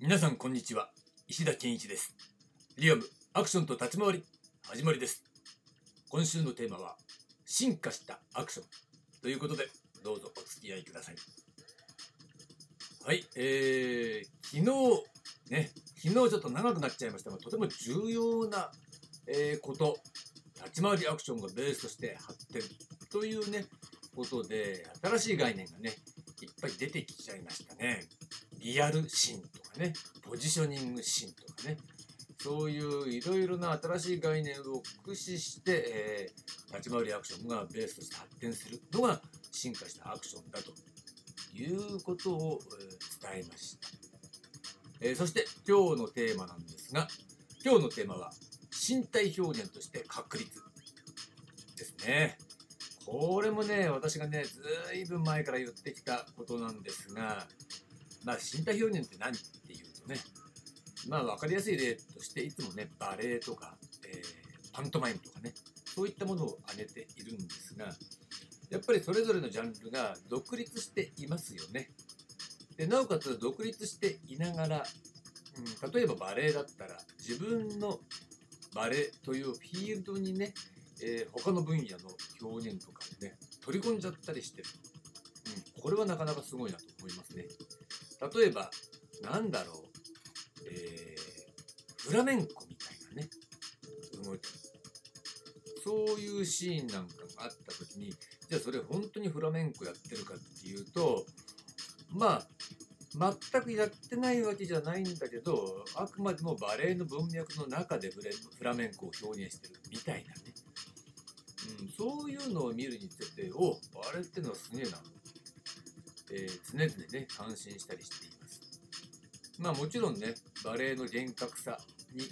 皆さんこんにちは。石田健一です。リアムアクションと立ち回り始まりです。今週のテーマは進化したアクション。ということでどうぞお付き合いください。はいえー、昨日ね昨日ちょっと長くなっちゃいましたがとても重要な、えー、こと立ち回りアクションがベースとして発展。というねことで新しい概念がねいっぱい出てきちゃいましたね。リアルシーンね、ポジショニングシーンとかね、そういういろいろな新しい概念を駆使して、えー、立ち回りアクションがベースとして発展するのが進化したアクションだということを、えー、伝えました、えー、そして今日のテーマなんですが、今日のテーマは身体表現として確立ですね。これもね、私がね、ずいぶん前から言ってきたことなんですが、まあ、身体表現って何っていうとね、まあ、分かりやすい例として、いつもね、バレエとか、えー、パントマイムとかね、そういったものを挙げているんですが、やっぱりそれぞれのジャンルが独立していますよね。でなおかつ独立していながら、うん、例えばバレエだったら自分のバレエというフィールドにね、えー、他の分野の表現とかをね取り込んじゃったりしてる、うん、これはなかなかすごいなと思いますね。例えば、なんだろう、えー、フラメンコみたいなね、動き。そういうシーンなんかがあった時に、じゃあそれ本当にフラメンコやってるかっていうと、まあ、全くやってないわけじゃないんだけど、あくまでもバレエの文脈の中でフラメンコを表現してるみたいなね。うん、そういうのを見るにつれて、おバレエってのはすげえな。えー、常々ね、感心したりしています。まあもちろんね、バレエの厳格さに、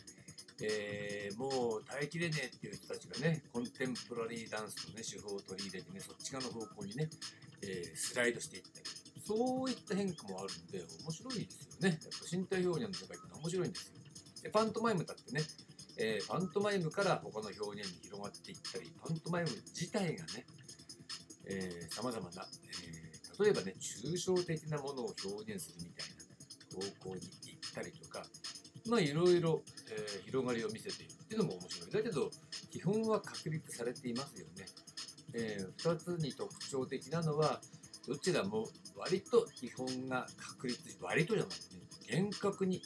えー、もう耐えきれねえっていう人たちがね、コンテンポラリーダンスのね、手法を取り入れてね、そっち側の方向にね、えー、スライドしていったり、そういった変化もあるんで、面白いですよね。やっぱ身体表現の世界ってのは面白いんですよ。でパントマイムだってね、えー、パントマイムから他の表現に広がっていったり、パントマイム自体がね、えー、様々な、えー例えばね、抽象的なものを表現するみたいな方向に行ったりとか、まあいろいろ、えー、広がりを見せているっていうのも面白い。だけど、基本は確立されていますよね。えー、2つに特徴的なのは、どちらも割と基本が確立、割とじゃなくて、ね、厳格に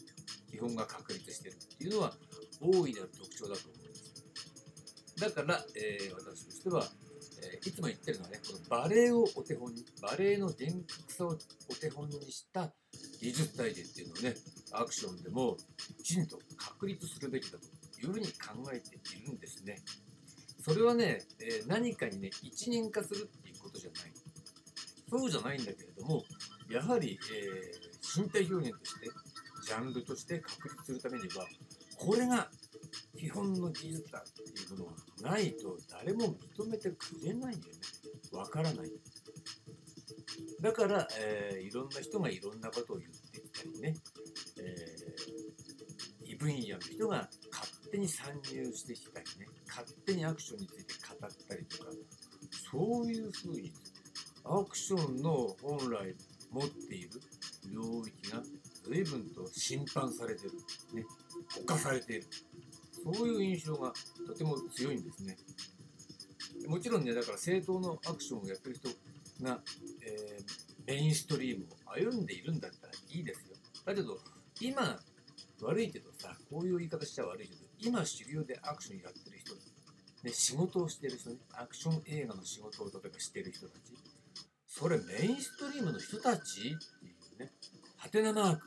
基本が確立してるっていうのは大いなる特徴だと思うんです。だから、えー、私としては、いつも言ってるのはね、このバレエをお手本に、バレエの厳格さをお手本にした技術体系っていうのをね、アクションでもきちんと確立するべきだというふうに考えているんですね。それはね、え、何かにね、一人化するっていうことじゃない。そうじゃないんだけれども、やはり、えー、身体表現として、ジャンルとして確立するためには、これが基本の技術だっていうものがないと誰も認めてくれないんだよね。わからない。だから、えー、いろんな人がいろんなことを言ってきたりね、えー、異分野の人が勝手に参入してきたりね、勝手にアクションについて語ったりとか、そういうふうにアクションの本来持っている領域が随分と侵犯されてる、ね、犯されている。そういう印象がとても強いんですね。もちろんね、だから正当のアクションをやってる人が、えー、メインストリームを歩んでいるんだったらいいですよ。だけど、今、悪いけどさ、こういう言い方しちゃ悪いけど、今主流でアクションやってる人、ね、仕事をしてる人ね、アクション映画の仕事を例えばしてる人たち、それメインストリームの人たちっていうね、ハテナマーク。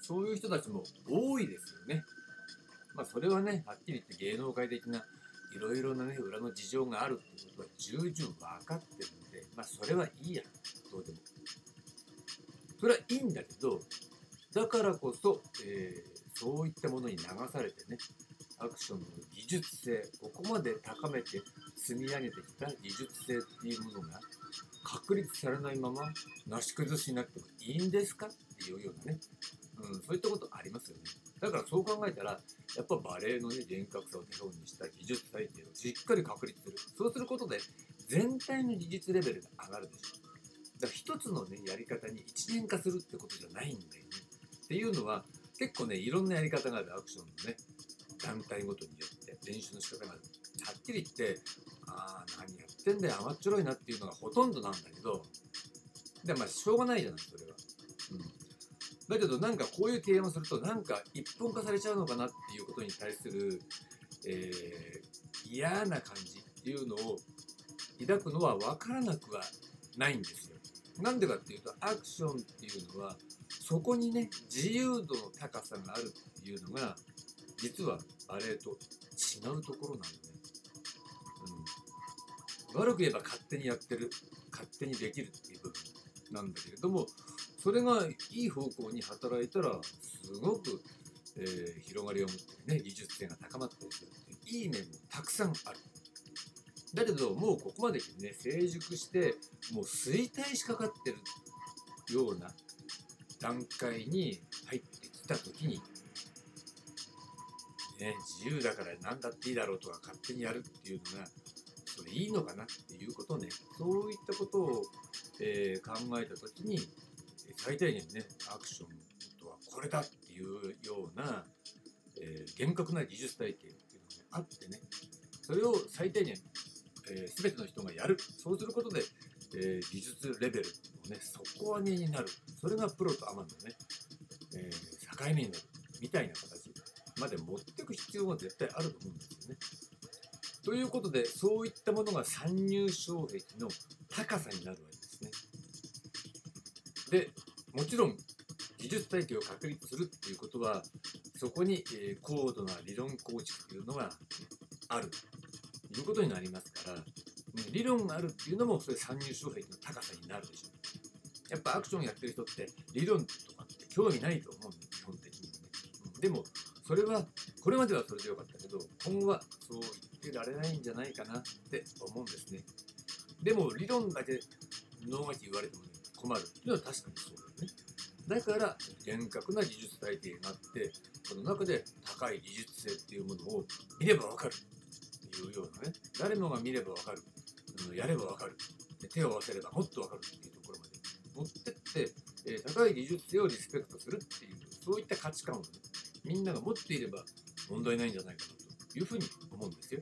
そういう人たちも多いですよね。まあ、それはね、はっきり言って芸能界的ないろいろなね、裏の事情があるっていうことは重々分かってるんで、まあ、それはいいや、どうでも。それはいいんだけど、だからこそ、えー、そういったものに流されてね、アクションの技術性、ここまで高めて積み上げてきた技術性っていうものが確立されないまま、なし崩しになってもいいんですかっていうようなね、うん、そういったことありますよね。だからそう考えたら、やっぱバレエのね、厳格さを手本にした技術体系をしっかり確立する。そうすることで、全体の技術レベルが上がるでしょ。だから一つのね、やり方に一元化するってことじゃないんだよね。っていうのは結構ねいろんなやり方があるアクションのね団体ごとによって練習の仕方があるはっきり言ってああ何やってんだよ甘っちょろいなっていうのがほとんどなんだけどでまあしょうがないじゃないそれは、うん、だけどなんかこういう提案をするとなんか一本化されちゃうのかなっていうことに対する、えー、嫌な感じっていうのを抱くのは分からなくはないんですよ。なんでかっていうとアクションっていうのはそこにね自由度の高さがあるっていうのが実はバレエと違うところなんで、うん、悪く言えば勝手にやってる勝手にできるっていう部分なんだけれどもそれがいい方向に働いたらすごく、えー、広がりを持ってね技術性が高まったりするっていいい面もたくさんある。だけどもうここまでね成熟してもう衰退しかかってるような段階に入ってきた時に、ね、自由だから何だっていいだろうとか勝手にやるっていうのがそれいいのかなっていうことをねそういったことを、えー、考えた時に最低限ねアクションとはこれだっていうような、えー、厳格な技術体系っていうのがあってねそれを最低限えー、全ての人がやるそうすることで、えー、技術レベルのね底上げになるそれがプロとアマンのね、えー、境目になるみたいな形まで持っていく必要が絶対あると思うんですよね。ということでそういったものが参入障壁の高さになるわけです。でもちろん技術体系を確立するっていうことはそこに、え、高度な理論構築というのがあるということになりますから、理論があるっていうのもそれ参入障壁の高さになるでしょう。やっぱアクションやってる人って理論とかって興味ないと思うんです基本的にね。うん、でもそれはこれまではそれでよかったけど今後はそう言ってられないんじゃないかなって思うんですね。でも理論だけ脳が言われても、ね、困る。っていうのは確かにそうだよね。だから厳格な技術体系があってその中で高い技術性っていうものを見ればわかるいうようなね。誰もが見ればわかる、やればわかる。手を合わせればもっとわかるっていうところまで。持ってって、え、高い技術性をリスペクトするっていうそういった価値観を、ね、みんなが持っていれば問題ないんじゃないかなというふうに思うんですよ。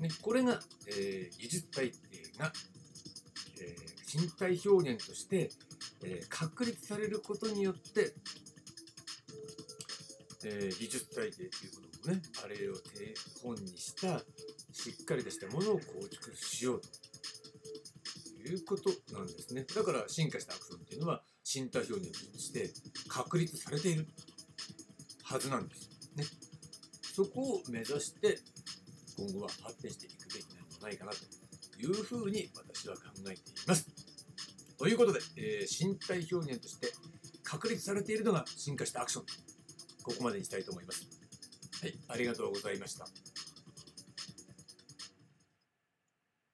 ね、これが、えー、技術体系が、えー、身体表現として、えー、確立されることによって、えー、技術体系ということねあれを手本にしたしっかりとしたものを構築しようということなんですね。だから進化したアクションっていうのは身体表現として確立されているはずなんですね。そこを目指して今後は発展していくべきなんじゃないかなというふうに私は考えています。ということで、えー、身体表現として確立されているのが進化したアクションここまでにしたいと思いますはい、ありがとうございました。